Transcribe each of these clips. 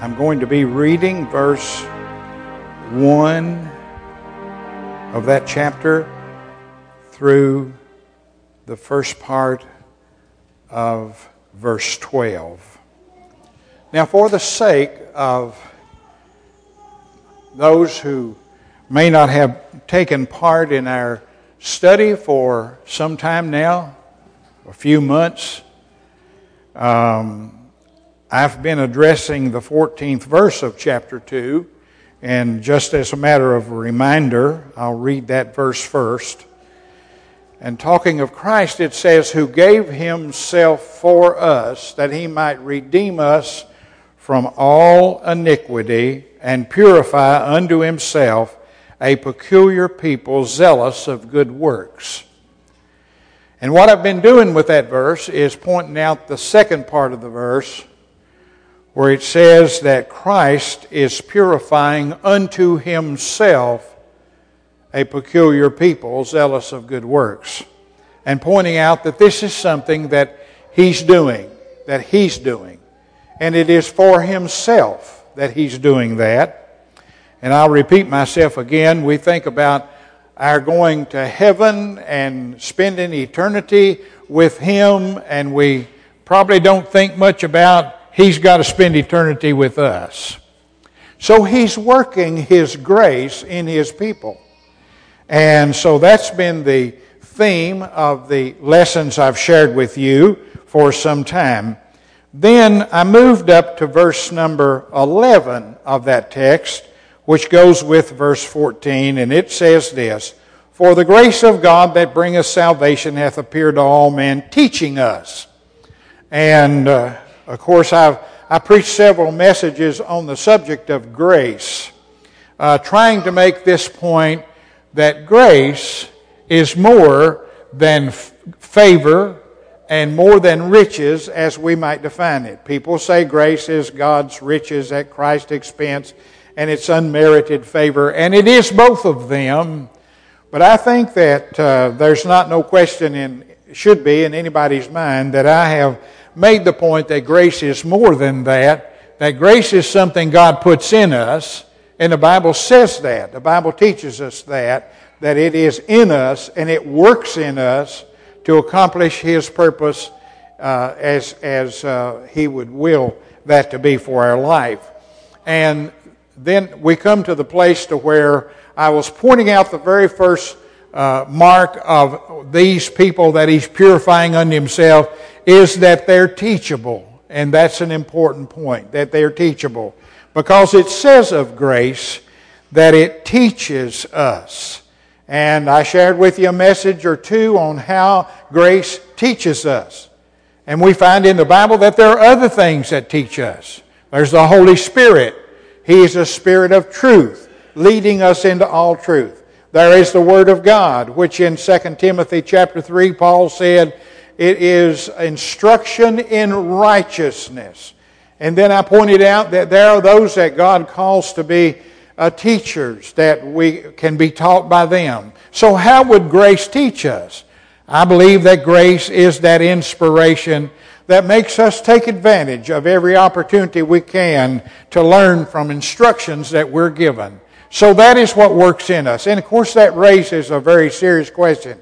I'm going to be reading verse 1 of that chapter through the first part of verse 12. Now, for the sake of those who may not have taken part in our study for some time now, a few months, um, I've been addressing the 14th verse of chapter 2, and just as a matter of a reminder, I'll read that verse first. And talking of Christ, it says, Who gave himself for us that he might redeem us from all iniquity and purify unto himself a peculiar people zealous of good works. And what I've been doing with that verse is pointing out the second part of the verse where it says that Christ is purifying unto himself a peculiar people, zealous of good works, and pointing out that this is something that he's doing, that he's doing. And it is for himself that he's doing that. And I'll repeat myself again. We think about our going to heaven and spending eternity with him, and we probably don't think much about He's got to spend eternity with us. So He's working His grace in His people. And so that's been the theme of the lessons I've shared with you for some time. Then I moved up to verse number 11 of that text, which goes with verse 14, and it says this For the grace of God that bringeth salvation hath appeared to all men, teaching us. And uh, of course, I've I preached several messages on the subject of grace, uh, trying to make this point that grace is more than f- favor and more than riches as we might define it. People say grace is God's riches at Christ's expense and it's unmerited favor, and it is both of them. But I think that uh, there's not no question in should be in anybody's mind that I have made the point that grace is more than that, that grace is something God puts in us, and the Bible says that. The Bible teaches us that, that it is in us and it works in us to accomplish His purpose uh, as, as uh, He would will that to be for our life. And then we come to the place to where I was pointing out the very first uh, mark of these people that he's purifying unto himself is that they're teachable. And that's an important point, that they're teachable. Because it says of grace that it teaches us. And I shared with you a message or two on how grace teaches us. And we find in the Bible that there are other things that teach us. There's the Holy Spirit. He is a spirit of truth, leading us into all truth. There is the Word of God, which in 2 Timothy chapter 3, Paul said, it is instruction in righteousness. And then I pointed out that there are those that God calls to be uh, teachers, that we can be taught by them. So, how would grace teach us? I believe that grace is that inspiration that makes us take advantage of every opportunity we can to learn from instructions that we're given. So that is what works in us. And of course, that raises a very serious question.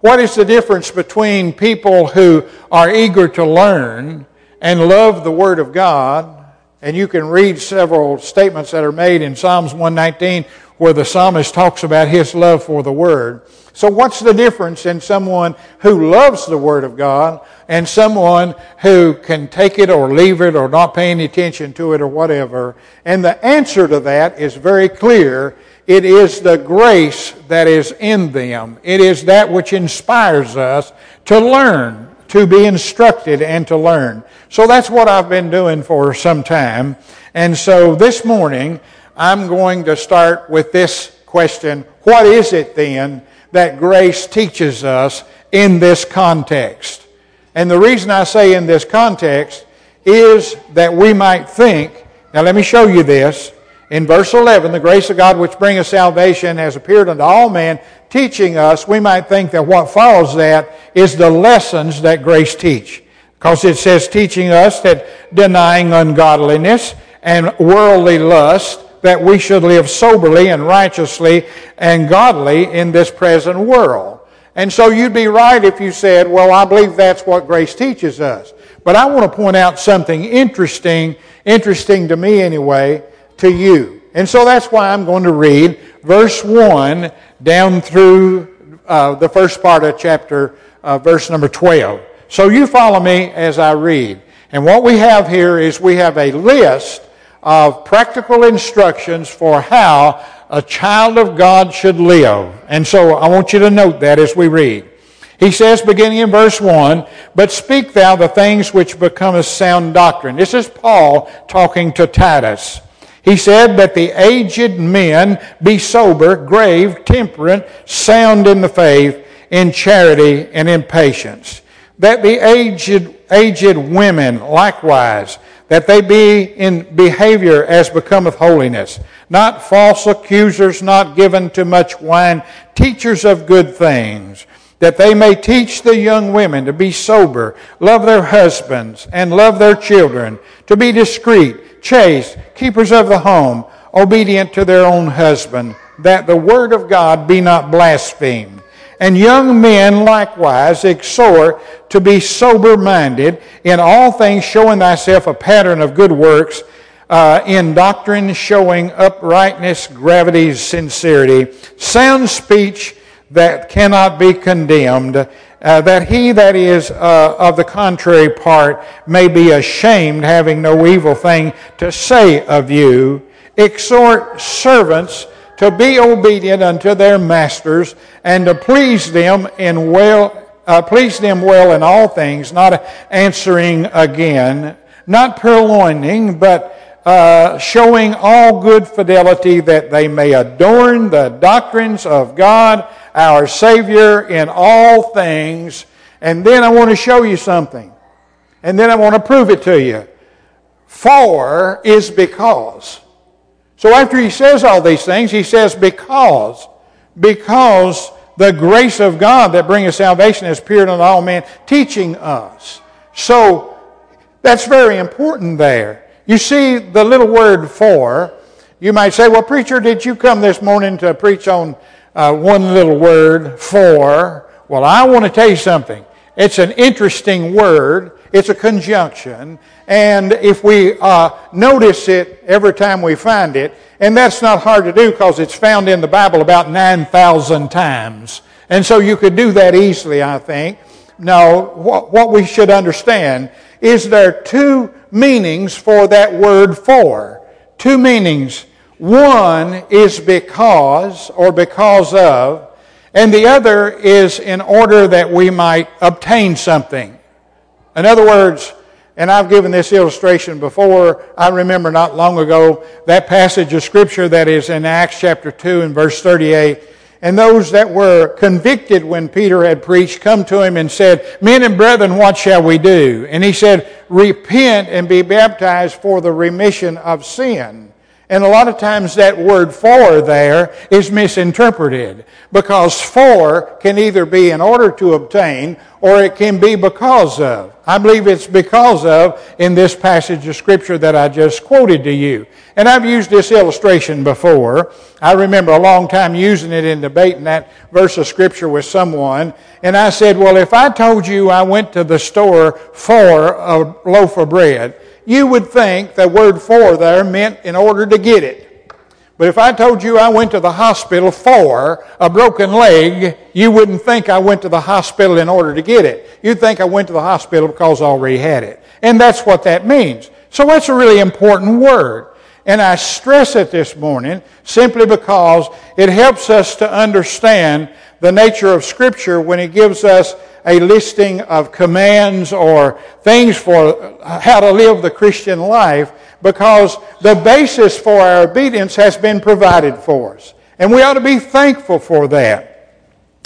What is the difference between people who are eager to learn and love the Word of God? And you can read several statements that are made in Psalms 119 where the psalmist talks about his love for the Word. So, what's the difference in someone who loves the Word of God and someone who can take it or leave it or not pay any attention to it or whatever? And the answer to that is very clear it is the grace that is in them. It is that which inspires us to learn, to be instructed, and to learn. So that's what I've been doing for some time. And so this morning, I'm going to start with this question What is it then that grace teaches us in this context? And the reason I say in this context is that we might think, now let me show you this. In verse 11, the grace of God which bringeth salvation has appeared unto all men, teaching us, we might think that what follows that is the lessons that grace teach. Because it says teaching us that denying ungodliness and worldly lust, that we should live soberly and righteously and godly in this present world. And so you'd be right if you said, well, I believe that's what grace teaches us. But I want to point out something interesting, interesting to me anyway, to you. And so that's why I'm going to read verse 1 down through uh, the first part of chapter, uh, verse number 12. So you follow me as I read. And what we have here is we have a list of practical instructions for how a child of God should live. And so I want you to note that as we read. He says, beginning in verse 1, But speak thou the things which become a sound doctrine. This is Paul talking to Titus. He said, That the aged men be sober, grave, temperate, sound in the faith, in charity, and in patience. That the aged, aged women likewise, that they be in behavior as becometh holiness, not false accusers, not given to much wine, teachers of good things, that they may teach the young women to be sober, love their husbands, and love their children, to be discreet, chaste, keepers of the home, obedient to their own husband, that the word of God be not blasphemed. And young men likewise exhort to be sober minded, in all things showing thyself a pattern of good works, uh, in doctrine showing uprightness, gravity, sincerity, sound speech that cannot be condemned, uh, that he that is uh, of the contrary part may be ashamed, having no evil thing to say of you. Exhort servants to be obedient unto their masters and to please them in well uh, please them well in all things not answering again not purloining but uh, showing all good fidelity that they may adorn the doctrines of god our savior in all things. And then i want to show you something. And then i want to prove it to you. For is because so after he says all these things, he says, because, because the grace of God that bringeth salvation has appeared unto all men, teaching us. So that's very important there. You see the little word for, you might say, well, preacher, did you come this morning to preach on uh, one little word, for? Well, I want to tell you something. It's an interesting word. It's a conjunction. And if we uh, notice it every time we find it, and that's not hard to do because it's found in the Bible about 9,000 times. And so you could do that easily, I think. Now, what, what we should understand is there two meanings for that word for. Two meanings. One is because or because of, and the other is in order that we might obtain something. In other words, and I've given this illustration before. I remember not long ago that passage of Scripture that is in Acts chapter 2 and verse 38. And those that were convicted when Peter had preached come to him and said, Men and brethren, what shall we do? And he said, Repent and be baptized for the remission of sin. And a lot of times that word for there is misinterpreted because for can either be in order to obtain or it can be because of. I believe it's because of in this passage of scripture that I just quoted to you. And I've used this illustration before. I remember a long time using it in debating that verse of scripture with someone. And I said, well, if I told you I went to the store for a loaf of bread, you would think the word for there meant in order to get it. But if I told you I went to the hospital for a broken leg, you wouldn't think I went to the hospital in order to get it. You'd think I went to the hospital because I already had it. And that's what that means. So that's a really important word. And I stress it this morning simply because it helps us to understand the nature of Scripture when it gives us a listing of commands or things for how to live the Christian life because the basis for our obedience has been provided for us. And we ought to be thankful for that.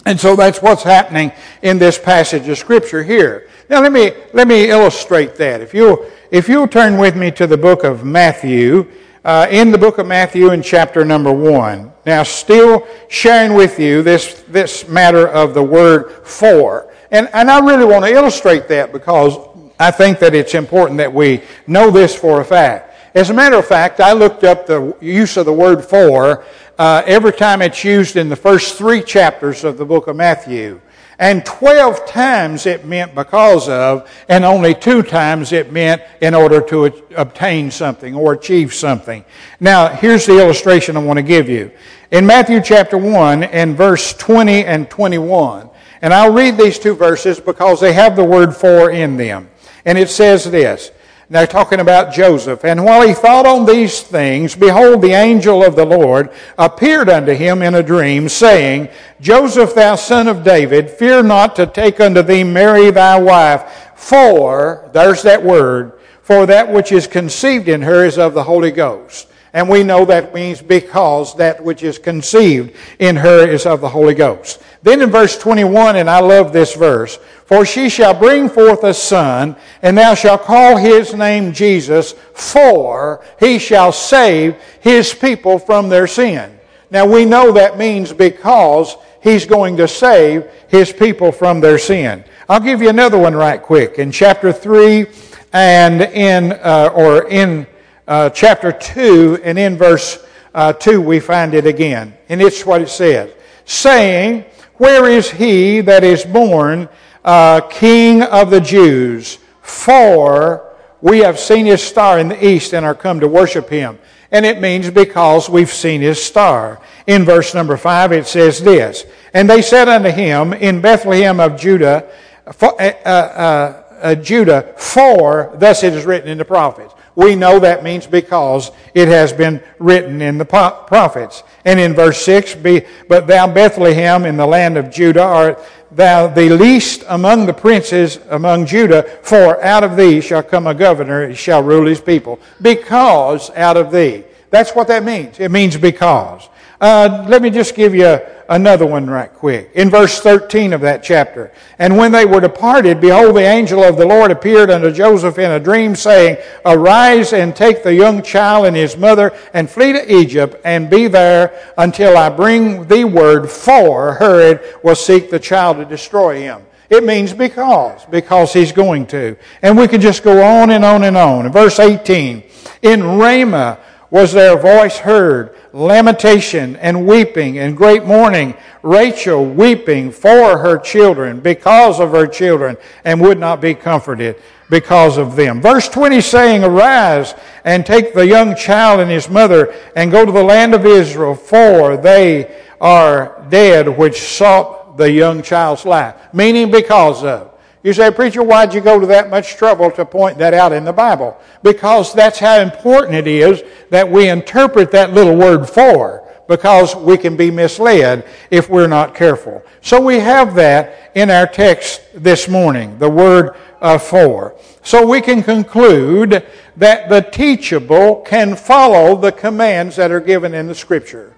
And so that's what's happening in this passage of Scripture here. Now let me, let me illustrate that. If you'll, if you'll turn with me to the book of Matthew, uh, in the book of Matthew in chapter number one. Now still sharing with you this, this matter of the word for. And, and I really want to illustrate that because I think that it's important that we know this for a fact. As a matter of fact, I looked up the use of the word for uh, every time it's used in the first three chapters of the book of Matthew. And 12 times it meant because of, and only two times it meant in order to obtain something or achieve something. Now, here's the illustration I want to give you. In Matthew chapter 1 and verse 20 and 21, and I'll read these two verses because they have the word for in them. And it says this, they're talking about Joseph. And while he thought on these things, behold, the angel of the Lord appeared unto him in a dream, saying, Joseph, thou son of David, fear not to take unto thee Mary thy wife, for, there's that word, for that which is conceived in her is of the Holy Ghost. And we know that means because that which is conceived in her is of the Holy Ghost. Then in verse 21, and I love this verse, for she shall bring forth a son, and thou shalt call his name Jesus, for he shall save his people from their sin. Now we know that means because he's going to save his people from their sin. I'll give you another one right quick. In chapter 3 and in, uh, or in uh, chapter 2 and in verse uh, 2 we find it again. And it's what it says. Saying, Where is he that is born uh, King of the Jews? For we have seen his star in the east and are come to worship him. And it means because we've seen his star. In verse number 5 it says this, And they said unto him in Bethlehem of Judah, for, uh, uh, uh, Judah, for thus it is written in the prophets. We know that means because it has been written in the prophets. And in verse 6, be, But thou, Bethlehem, in the land of Judah, art thou the least among the princes among Judah, for out of thee shall come a governor, he shall rule his people. Because out of thee. That's what that means. It means because. Uh, let me just give you another one right quick. In verse 13 of that chapter. And when they were departed, behold, the angel of the Lord appeared unto Joseph in a dream, saying, Arise and take the young child and his mother and flee to Egypt and be there until I bring thee word, for Herod will seek the child to destroy him. It means because, because he's going to. And we can just go on and on and on. In verse 18, in Ramah was there a voice heard lamentation and weeping and great mourning. Rachel weeping for her children because of her children and would not be comforted because of them. Verse 20 saying, Arise and take the young child and his mother and go to the land of Israel, for they are dead which sought the young child's life. Meaning because of. You say, Preacher, why'd you go to that much trouble to point that out in the Bible? Because that's how important it is that we interpret that little word for, because we can be misled if we're not careful. So we have that in our text this morning, the word uh, for. So we can conclude that the teachable can follow the commands that are given in the Scripture.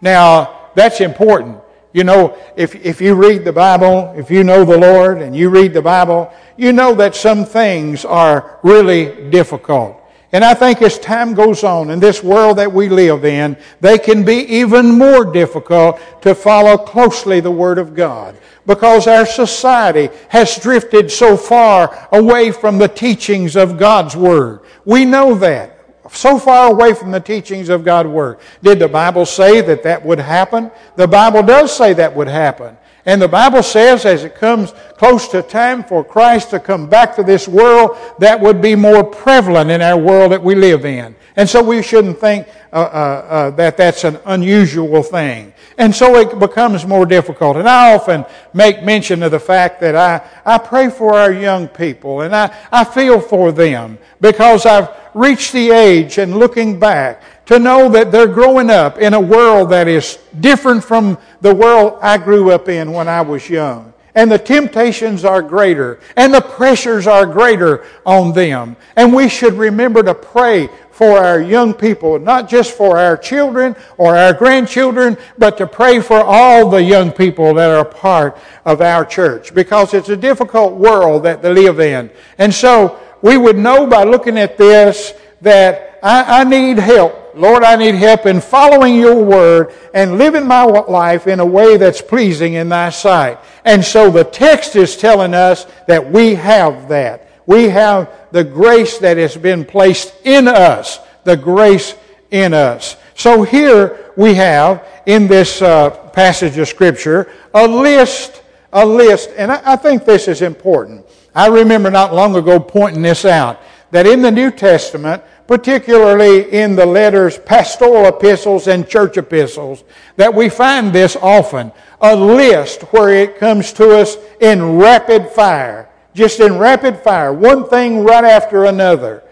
Now, that's important. You know, if, if you read the Bible, if you know the Lord and you read the Bible, you know that some things are really difficult. And I think as time goes on in this world that we live in, they can be even more difficult to follow closely the Word of God. Because our society has drifted so far away from the teachings of God's Word. We know that so far away from the teachings of God's Word. Did the Bible say that that would happen? The Bible does say that would happen. And the Bible says as it comes close to time for Christ to come back to this world, that would be more prevalent in our world that we live in. And so we shouldn't think uh, uh, uh, that that's an unusual thing. And so it becomes more difficult. And I often make mention of the fact that I, I pray for our young people and I, I feel for them because I've reached the age and looking back to know that they're growing up in a world that is different from the world I grew up in when I was young. And the temptations are greater, and the pressures are greater on them. And we should remember to pray for our young people, not just for our children or our grandchildren, but to pray for all the young people that are part of our church, because it's a difficult world that they live in. And so, we would know by looking at this that I, I need help. Lord, I need help in following your word and living my life in a way that's pleasing in thy sight. And so the text is telling us that we have that. We have the grace that has been placed in us the grace in us. So here we have in this uh, passage of Scripture a list, a list, and I, I think this is important. I remember not long ago pointing this out that in the New Testament, particularly in the letters, pastoral epistles, and church epistles, that we find this often a list where it comes to us in rapid fire, just in rapid fire, one thing right after another.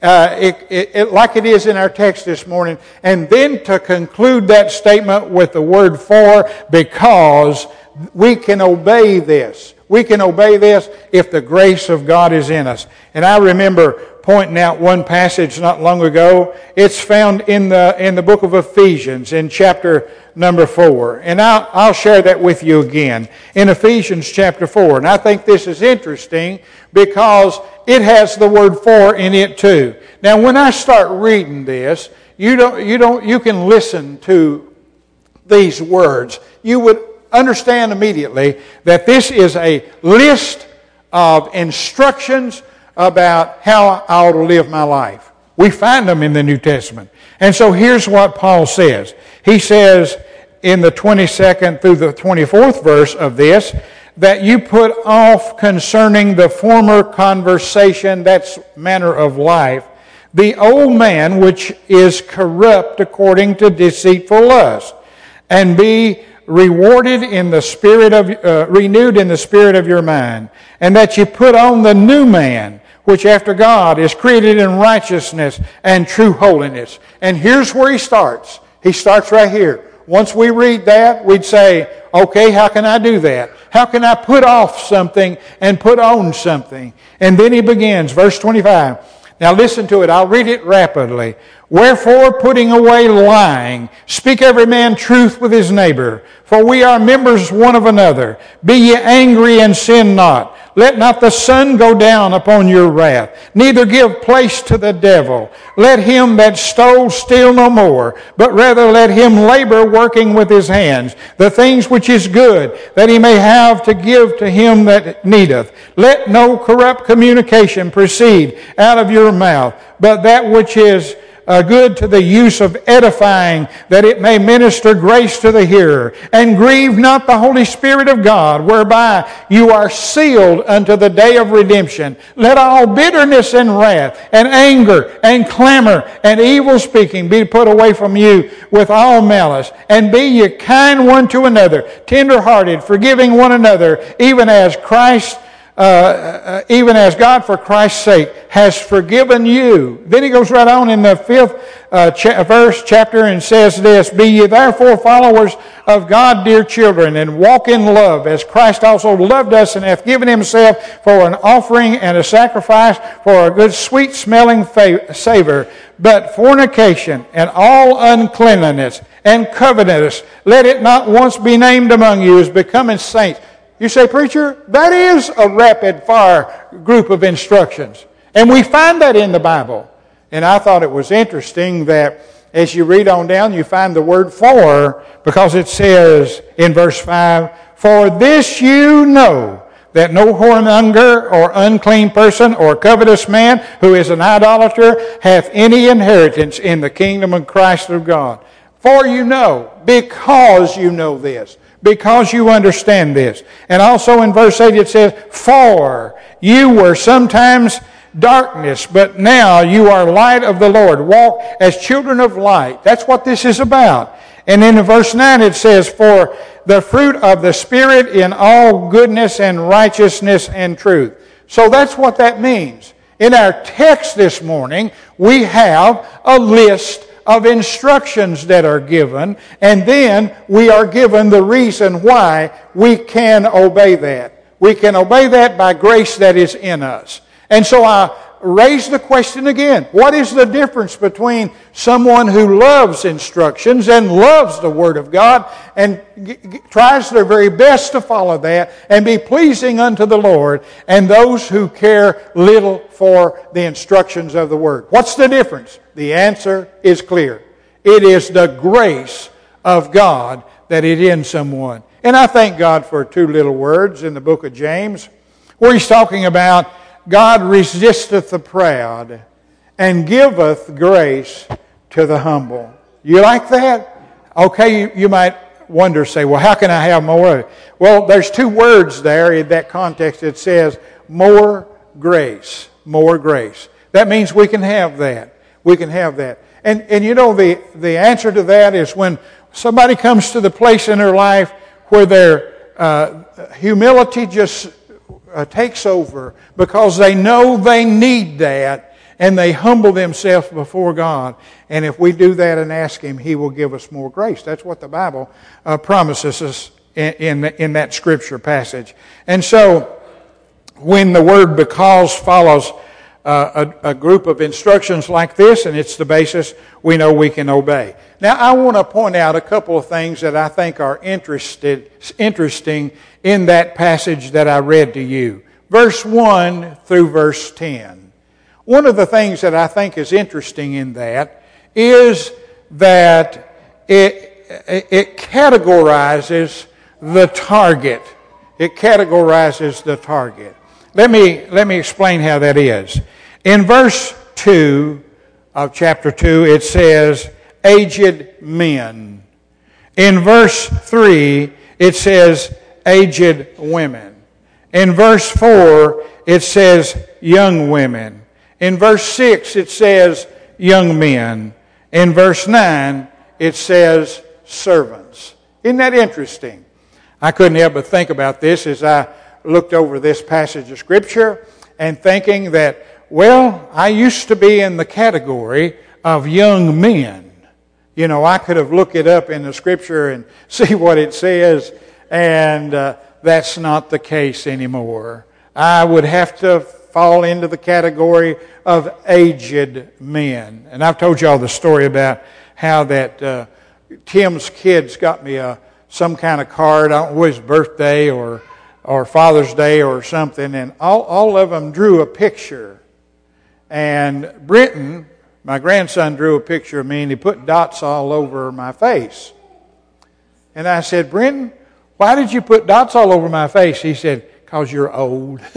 Uh, it, it, it, like it is in our text this morning, and then to conclude that statement with the word for, because we can obey this. We can obey this if the grace of God is in us. And I remember pointing out one passage not long ago. It's found in the, in the book of Ephesians in chapter number 4. And I'll, I'll share that with you again in Ephesians chapter 4. And I think this is interesting because it has the word for in it too. Now, when I start reading this, you, don't, you, don't, you can listen to these words. You would understand immediately that this is a list of instructions about how I ought to live my life. We find them in the New Testament. And so here's what Paul says. He says in the 22nd through the 24th verse of this, that you put off concerning the former conversation, that's manner of life, the old man which is corrupt according to deceitful lust, and be rewarded in the spirit of, uh, renewed in the spirit of your mind, and that you put on the new man, which after God is created in righteousness and true holiness. And here's where he starts. He starts right here. Once we read that, we'd say, okay, how can I do that? How can I put off something and put on something? And then he begins, verse 25. Now listen to it. I'll read it rapidly. Wherefore, putting away lying, speak every man truth with his neighbor, for we are members one of another. Be ye angry and sin not. Let not the sun go down upon your wrath, neither give place to the devil. Let him that stole steal no more, but rather let him labor working with his hands, the things which is good, that he may have to give to him that needeth. Let no corrupt communication proceed out of your mouth, but that which is uh, good to the use of edifying, that it may minister grace to the hearer. And grieve not the Holy Spirit of God, whereby you are sealed unto the day of redemption. Let all bitterness and wrath, and anger, and clamor, and evil speaking be put away from you with all malice. And be ye kind one to another, tenderhearted, forgiving one another, even as Christ uh, uh, even as God, for Christ's sake, has forgiven you. Then he goes right on in the fifth uh, cha- verse, chapter, and says this Be ye therefore followers of God, dear children, and walk in love, as Christ also loved us and hath given himself for an offering and a sacrifice for a good sweet smelling fa- savor. But fornication and all uncleanness and covetousness, let it not once be named among you as becoming saints you say, Preacher, that is a rapid fire group of instructions. And we find that in the Bible. And I thought it was interesting that as you read on down, you find the word for, because it says in verse 5, For this you know that no whoremonger or unclean person or covetous man who is an idolater hath any inheritance in the kingdom of Christ of God. For you know, because you know this because you understand this. And also in verse 8 it says, For you were sometimes darkness, but now you are light of the Lord. Walk as children of light. That's what this is about. And then in verse 9 it says, For the fruit of the Spirit in all goodness and righteousness and truth. So that's what that means. In our text this morning, we have a list of instructions that are given, and then we are given the reason why we can obey that. We can obey that by grace that is in us. And so I raise the question again what is the difference between someone who loves instructions and loves the Word of God and g- g- tries their very best to follow that and be pleasing unto the Lord, and those who care little for the instructions of the Word? What's the difference? The answer is clear it is the grace of God that is in someone. And I thank God for two little words in the book of James where he's talking about God resisteth the proud and giveth grace to the humble. You like that? Okay, you, you might wonder, say, well, how can I have more? Well, there's two words there in that context. It says more grace, more grace. That means we can have that. We can have that. And, and you know, the, the answer to that is when somebody comes to the place in their life where their uh, humility just uh, takes over because they know they need that and they humble themselves before God. And if we do that and ask Him, He will give us more grace. That's what the Bible uh, promises us in, in, in that scripture passage. And so, when the word because follows uh, a, a, group of instructions like this, and it's the basis we know we can obey. Now, I want to point out a couple of things that I think are interested, interesting in that passage that I read to you. Verse 1 through verse 10. One of the things that I think is interesting in that is that it, it categorizes the target. It categorizes the target. Let me, let me explain how that is. In verse 2 of chapter 2, it says, aged men. In verse 3, it says, aged women. In verse 4, it says, young women. In verse 6, it says, young men. In verse 9, it says, servants. Isn't that interesting? I couldn't help but think about this as I looked over this passage of Scripture and thinking that well, I used to be in the category of young men. You know, I could have looked it up in the scripture and see what it says, and uh, that's not the case anymore. I would have to fall into the category of aged men. And I've told you all the story about how that uh, Tim's kids got me a, some kind of card, I don't know, his birthday or, or Father's Day or something, and all, all of them drew a picture and Brenton, my grandson, drew a picture of me and he put dots all over my face. And I said, Brenton, why did you put dots all over my face? He said, Because you're old.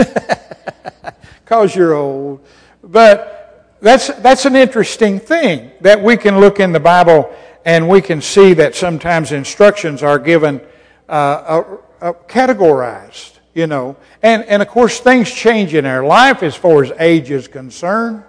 Because you're old. But that's, that's an interesting thing that we can look in the Bible and we can see that sometimes instructions are given uh, uh, uh, categorized you know. And, and of course, things change in our life as far as age is concerned,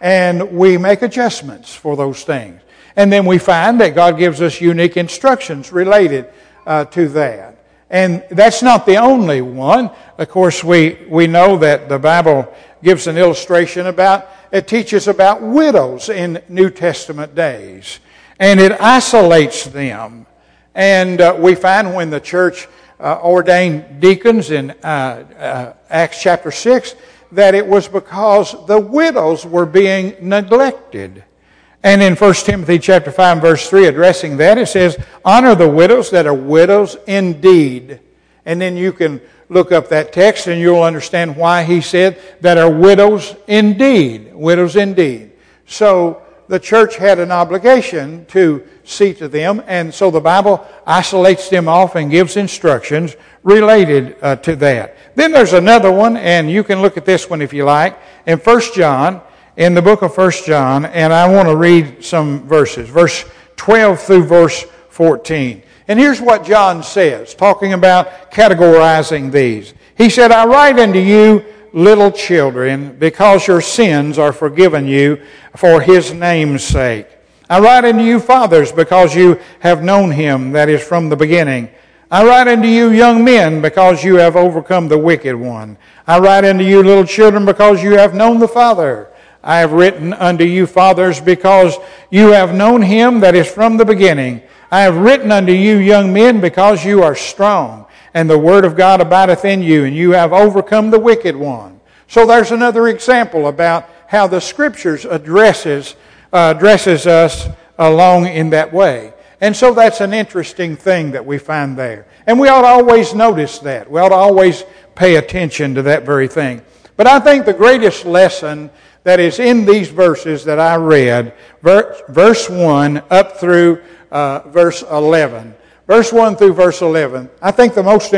and we make adjustments for those things. And then we find that God gives us unique instructions related uh, to that. And that's not the only one. Of course, we, we know that the Bible gives an illustration about, it teaches about widows in New Testament days. And it isolates them. And uh, we find when the church uh, ordained deacons in uh, uh, Acts chapter 6 that it was because the widows were being neglected. And in 1 Timothy chapter 5 verse 3 addressing that it says, honor the widows that are widows indeed. And then you can look up that text and you'll understand why he said that are widows indeed. Widows indeed. So the church had an obligation to see to them, and so the Bible isolates them off and gives instructions related uh, to that. Then there's another one, and you can look at this one if you like, in 1 John, in the book of 1 John, and I want to read some verses, verse 12 through verse 14. And here's what John says, talking about categorizing these. He said, I write unto you little children, because your sins are forgiven you for his name's sake. I write unto you, fathers, because you have known him that is from the beginning. I write unto you, young men, because you have overcome the wicked one. I write unto you, little children, because you have known the Father. I have written unto you, fathers, because you have known him that is from the beginning. I have written unto you, young men, because you are strong and the word of God abideth in you, and you have overcome the wicked one. So there's another example about how the scriptures addresses, addresses us along in that way. And so that's an interesting thing that we find there. And we ought to always notice that. We ought to always pay attention to that very thing. But I think the greatest lesson that is in these verses that I read, verse 1 up through uh, verse 11, verse 1 through verse 11, I think the most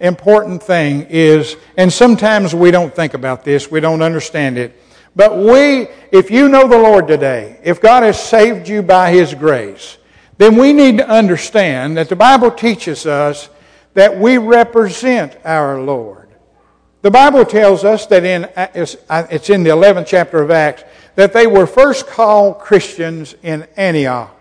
important thing is, and sometimes we don't think about this, we don't understand it, But we, if you know the Lord today, if God has saved you by His grace, then we need to understand that the Bible teaches us that we represent our Lord. The Bible tells us that in, it's in the 11th chapter of Acts, that they were first called Christians in Antioch.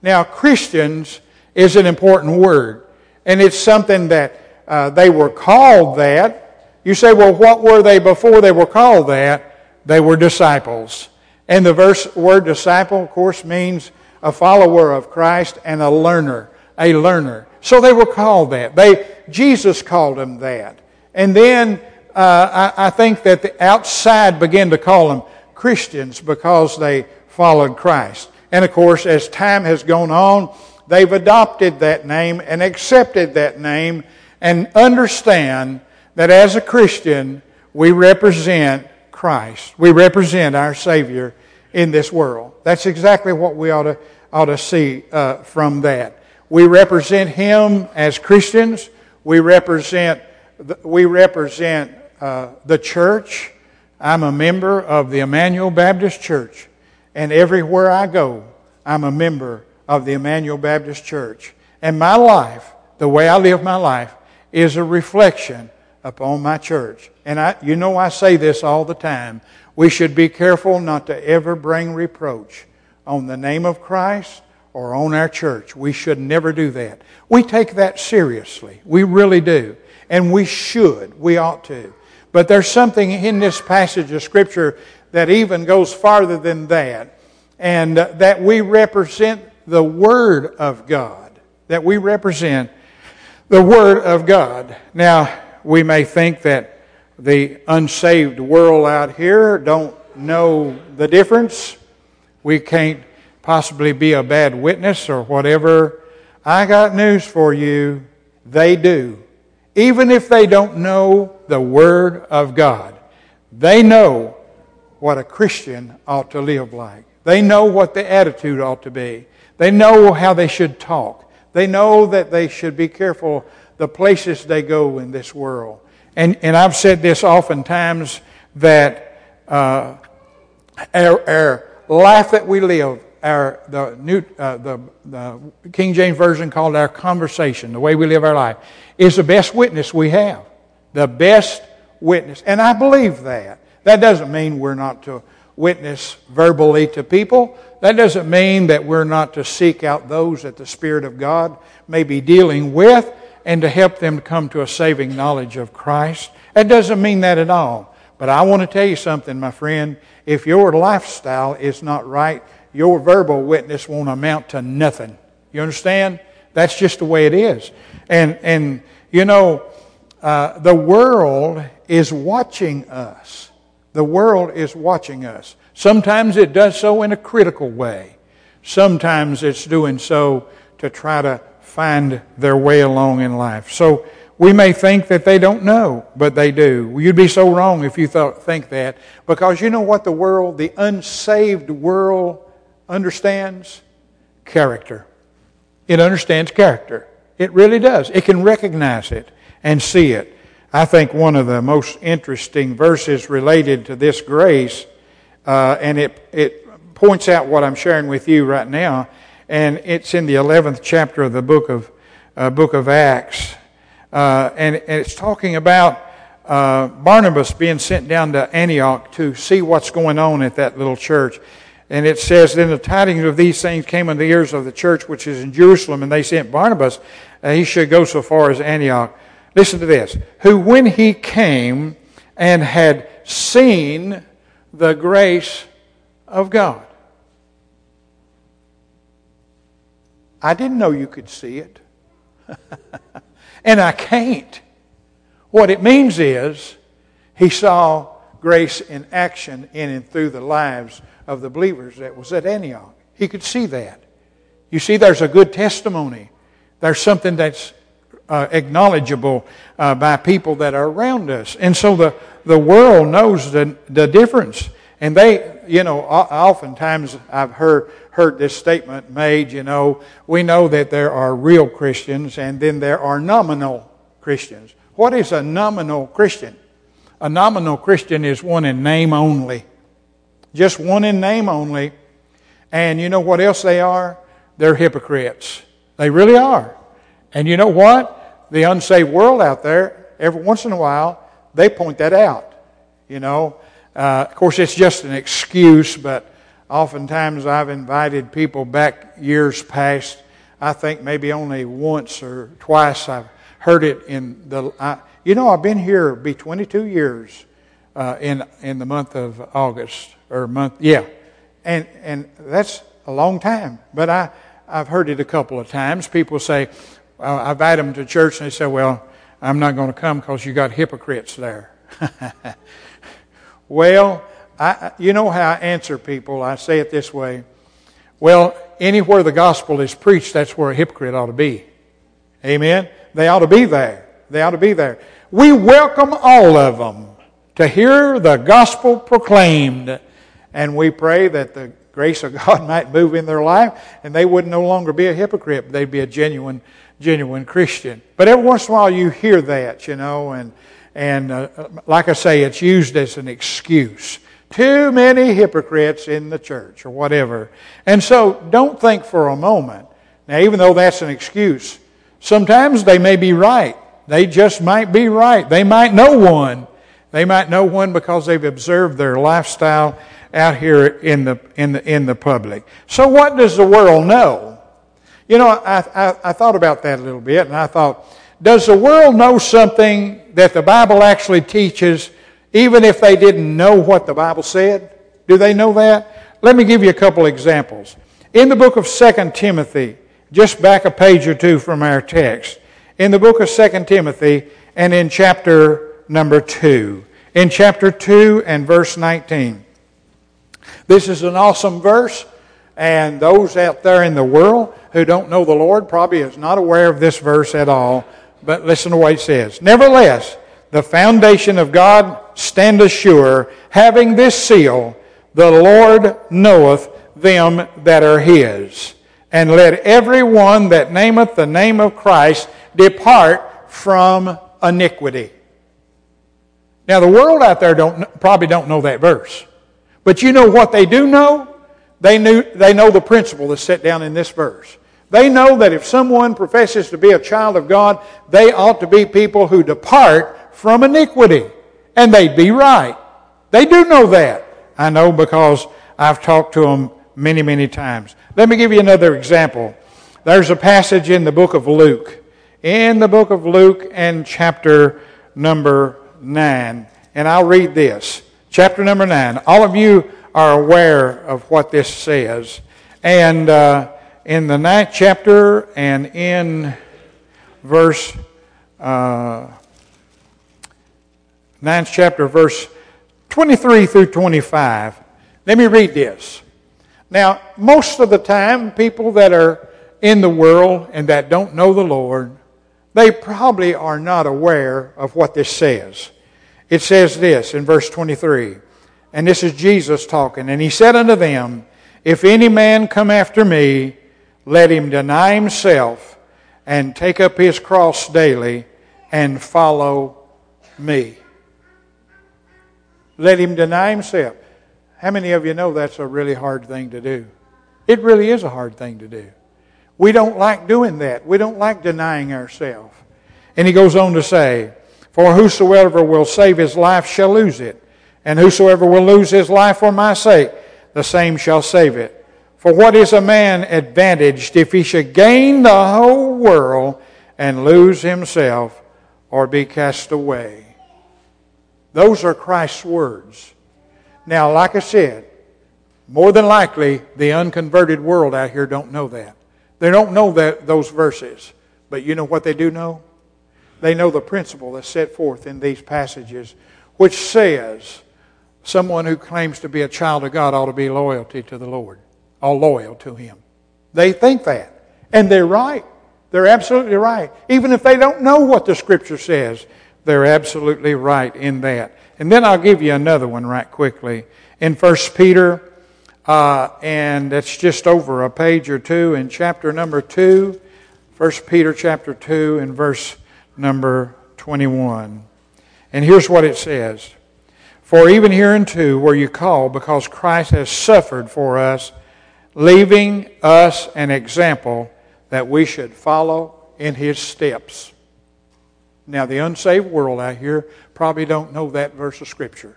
Now, Christians is an important word, and it's something that uh, they were called that. You say, well, what were they before they were called that? They were disciples. And the verse word disciple, of course, means a follower of Christ and a learner, a learner. So they were called that. They, Jesus called them that. And then uh, I, I think that the outside began to call them Christians because they followed Christ. And of course, as time has gone on, they've adopted that name and accepted that name and understand that as a Christian, we represent Christ. We represent our Savior in this world. That's exactly what we ought to, ought to see uh, from that. We represent Him as Christians. We represent, we represent uh, the church. I'm a member of the Emmanuel Baptist Church. And everywhere I go, I'm a member of the Emmanuel Baptist Church. And my life, the way I live my life, is a reflection upon my church. And I, you know, I say this all the time. We should be careful not to ever bring reproach on the name of Christ or on our church. We should never do that. We take that seriously. We really do. And we should. We ought to. But there's something in this passage of Scripture that even goes farther than that. And uh, that we represent the Word of God. That we represent the Word of God. Now, we may think that the unsaved world out here don't know the difference. We can't possibly be a bad witness or whatever. I got news for you. They do. Even if they don't know the Word of God, they know what a Christian ought to live like. They know what the attitude ought to be. They know how they should talk. They know that they should be careful the places they go in this world. And, and I've said this oftentimes that uh, our, our life that we live, our, the, new, uh, the, the King James Version called our conversation, the way we live our life, is the best witness we have. The best witness. And I believe that. That doesn't mean we're not to witness verbally to people. That doesn't mean that we're not to seek out those that the Spirit of God may be dealing with and to help them to come to a saving knowledge of Christ. That doesn't mean that at all. But I want to tell you something, my friend. If your lifestyle is not right, your verbal witness won't amount to nothing. You understand? That's just the way it is. And, and you know, uh, the world is watching us. The world is watching us. Sometimes it does so in a critical way. Sometimes it's doing so to try to find their way along in life. So we may think that they don't know, but they do. You'd be so wrong if you thought, think that. Because you know what the world, the unsaved world, understands? Character. It understands character. It really does. It can recognize it and see it. I think one of the most interesting verses related to this grace, uh, and it, it points out what I'm sharing with you right now, and it's in the 11th chapter of the book of, uh, book of Acts. Uh, and, and, it's talking about uh, Barnabas being sent down to Antioch to see what's going on at that little church. And it says, Then the tidings of these things came into the ears of the church which is in Jerusalem, and they sent Barnabas, uh, he should go so far as Antioch. Listen to this. Who, when he came and had seen the grace of God, I didn't know you could see it. and I can't. What it means is he saw grace in action in and through the lives of the believers that was at Antioch. He could see that. You see, there's a good testimony. There's something that's uh, acknowledgeable uh, by people that are around us. And so the, the world knows the, the difference. And they, you know, oftentimes I've heard, heard this statement made, you know, we know that there are real Christians and then there are nominal Christians. What is a nominal Christian? A nominal Christian is one in name only. just one in name only. And you know what else they are? They're hypocrites. They really are. And you know what? The unsaved world out there, every once in a while, they point that out. You know, uh, of course, it's just an excuse, but oftentimes I've invited people back years past. I think maybe only once or twice I've heard it in the. I, you know, I've been here be 22 years uh, in in the month of August or month, yeah, and and that's a long time. But I I've heard it a couple of times. People say, I invite them to church, and they say, "Well, I'm not going to come because you got hypocrites there." well, I, you know how I answer people. I say it this way. Well, anywhere the gospel is preached, that's where a hypocrite ought to be. Amen? They ought to be there. They ought to be there. We welcome all of them to hear the gospel proclaimed. And we pray that the grace of God might move in their life and they would no longer be a hypocrite, they'd be a genuine, genuine Christian. But every once in a while you hear that, you know, and, and uh, like I say, it's used as an excuse. Too many hypocrites in the church or whatever. And so don't think for a moment. Now, even though that's an excuse, sometimes they may be right. They just might be right. They might know one. They might know one because they've observed their lifestyle out here in the, in the, in the public. So what does the world know? You know, I, I, I thought about that a little bit and I thought, does the world know something that the Bible actually teaches even if they didn't know what the Bible said? Do they know that? Let me give you a couple examples. In the book of 2 Timothy, just back a page or two from our text, in the book of 2 Timothy and in chapter number 2, in chapter 2 and verse 19. This is an awesome verse, and those out there in the world who don't know the Lord probably is not aware of this verse at all. But listen to what it says. Nevertheless, the foundation of God standeth sure, having this seal, the Lord knoweth them that are his. And let every one that nameth the name of Christ depart from iniquity. Now the world out there don't, probably don't know that verse. But you know what they do know? They, knew, they know the principle that's set down in this verse. They know that if someone professes to be a child of God, they ought to be people who depart from iniquity. And they'd be right. They do know that. I know because I've talked to them many, many times. Let me give you another example. There's a passage in the book of Luke. In the book of Luke and chapter number 9. And I'll read this. Chapter number 9. All of you are aware of what this says. And uh, in the ninth chapter and in verse uh, ninth chapter, verse 23 through 25. Let me read this. Now, most of the time, people that are in the world and that don't know the Lord, they probably are not aware of what this says. It says this in verse 23, and this is Jesus talking, and he said unto them, If any man come after me, let him deny himself and take up his cross daily and follow me. Let him deny himself. How many of you know that's a really hard thing to do? It really is a hard thing to do. We don't like doing that. We don't like denying ourselves. And he goes on to say, For whosoever will save his life shall lose it, and whosoever will lose his life for my sake, the same shall save it. For what is a man advantaged if he should gain the whole world and lose himself or be cast away? Those are Christ's words. Now, like I said, more than likely, the unconverted world out here don't know that. They don't know that, those verses. But you know what they do know? They know the principle that's set forth in these passages, which says someone who claims to be a child of God ought to be loyalty to the Lord, all loyal to Him. They think that. And they're right. They're absolutely right. Even if they don't know what the Scripture says, they're absolutely right in that. And then I'll give you another one right quickly. In 1 Peter, uh, and it's just over a page or two in chapter number 2, 1 Peter chapter 2 and verse number 21. And here's what it says. For even hereunto were you called, because Christ has suffered for us, leaving us an example that we should follow in his steps. Now, the unsaved world out here probably don't know that verse of Scripture.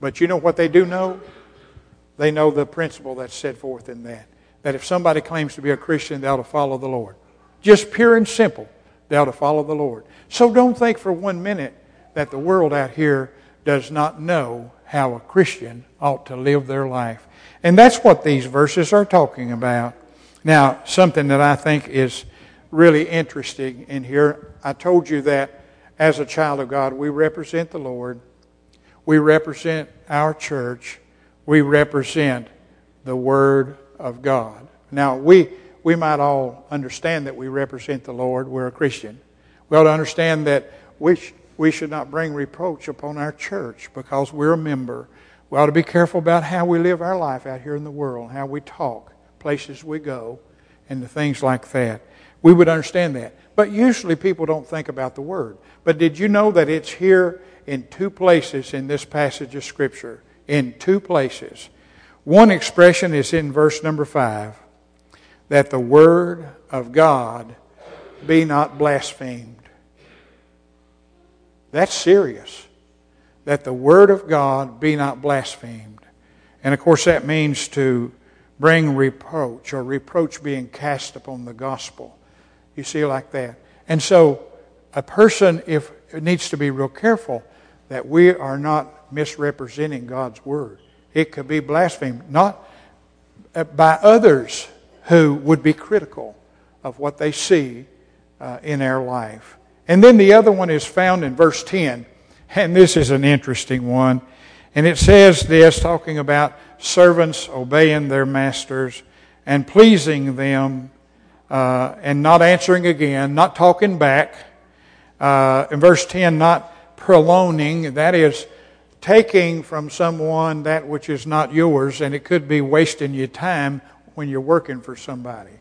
But you know what they do know? They know the principle that's set forth in that. That if somebody claims to be a Christian, they ought to follow the Lord. Just pure and simple, they ought to follow the Lord. So don't think for one minute that the world out here does not know how a Christian ought to live their life. And that's what these verses are talking about. Now, something that I think is really interesting in here, I told you that as a child of God, we represent the Lord, we represent our church, we represent the Word of God. Now, we, we might all understand that we represent the Lord, we're a Christian. We ought to understand that we, sh- we should not bring reproach upon our church because we're a member. We ought to be careful about how we live our life out here in the world, how we talk, places we go, and the things like that. We would understand that. But usually people don't think about the Word. But did you know that it's here in two places in this passage of Scripture? In two places. One expression is in verse number 5 that the Word of God be not blasphemed. That's serious. That the Word of God be not blasphemed. And of course, that means to bring reproach or reproach being cast upon the gospel. You see, like that. And so, a person, if needs to be real careful that we are not misrepresenting God's word. It could be blasphemed, not uh, by others who would be critical of what they see uh, in our life. And then the other one is found in verse 10, and this is an interesting one. And it says this, talking about servants obeying their masters and pleasing them uh, and not answering again, not talking back. Uh, in verse 10, not purloining, that is, taking from someone that which is not yours, and it could be wasting your time when you're working for somebody.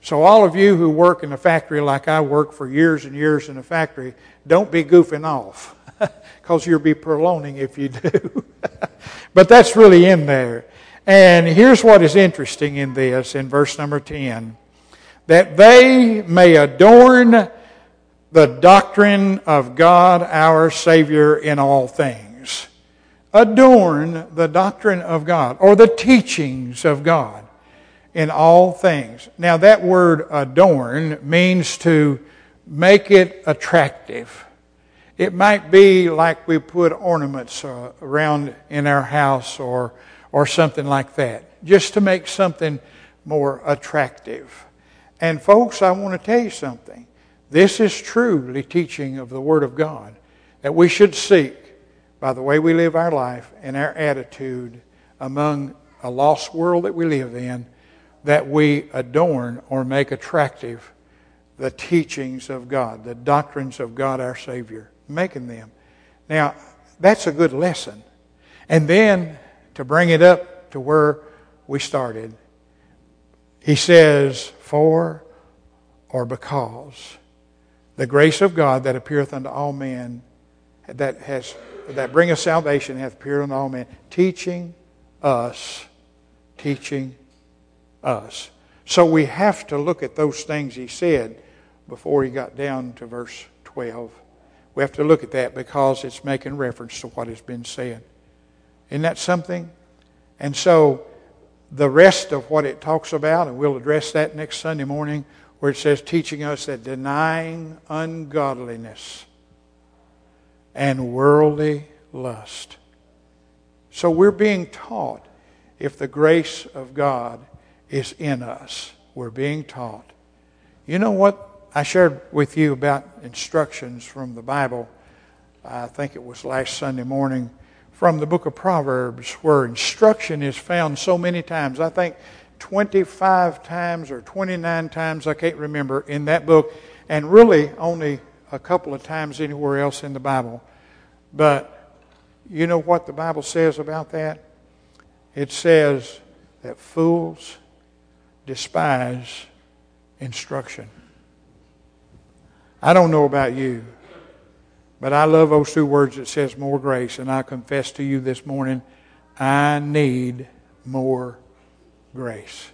So, all of you who work in a factory like I work for years and years in a factory, don't be goofing off because you'll be purloining if you do. but that's really in there. And here's what is interesting in this in verse number 10 that they may adorn the doctrine of God our Savior in all things. Adorn the doctrine of God or the teachings of God in all things. Now, that word adorn means to make it attractive. It might be like we put ornaments uh, around in our house or, or something like that, just to make something more attractive. And, folks, I want to tell you something. This is truly teaching of the Word of God that we should seek by the way we live our life and our attitude among a lost world that we live in that we adorn or make attractive the teachings of God, the doctrines of God our Savior, making them. Now, that's a good lesson. And then to bring it up to where we started, he says, For or because the grace of God that appeareth unto all men, that has that bringeth salvation hath appeared unto all men, teaching us, teaching us. So we have to look at those things he said before he got down to verse 12. We have to look at that because it's making reference to what has been said. Isn't that something? And so the rest of what it talks about, and we'll address that next Sunday morning, where it says, teaching us that denying ungodliness and worldly lust. So we're being taught if the grace of God is in us. We're being taught. You know what? I shared with you about instructions from the Bible. I think it was last Sunday morning from the book of Proverbs, where instruction is found so many times. I think 25 times or 29 times, I can't remember, in that book, and really only a couple of times anywhere else in the Bible. But you know what the Bible says about that? It says that fools despise instruction. I don't know about you, But I love those two words that says more grace. And I confess to you this morning, I need more grace.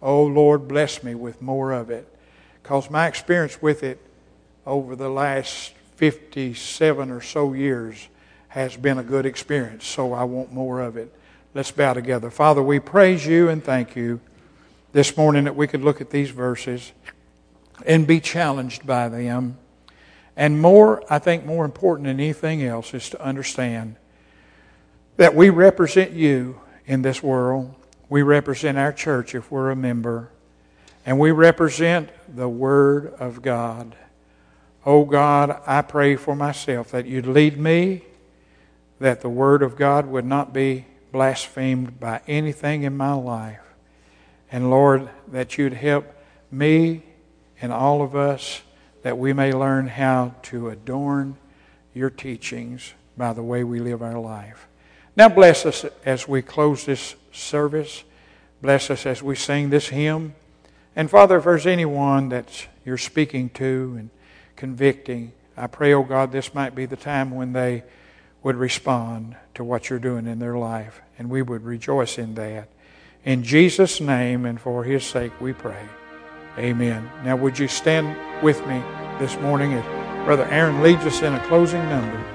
Oh, Lord, bless me with more of it. Because my experience with it over the last 57 or so years has been a good experience. So I want more of it. Let's bow together. Father, we praise you and thank you this morning that we could look at these verses and be challenged by them. And more, I think, more important than anything else is to understand that we represent you in this world. We represent our church if we're a member. And we represent the Word of God. Oh God, I pray for myself that you'd lead me, that the Word of God would not be blasphemed by anything in my life. And Lord, that you'd help me and all of us that we may learn how to adorn your teachings by the way we live our life. Now, bless us as we close this service. Bless us as we sing this hymn. And Father, if there's anyone that you're speaking to and convicting, I pray, oh God, this might be the time when they would respond to what you're doing in their life. And we would rejoice in that. In Jesus' name and for his sake we pray. Amen. Now, would you stand with me this morning as Brother Aaron leads us in a closing number?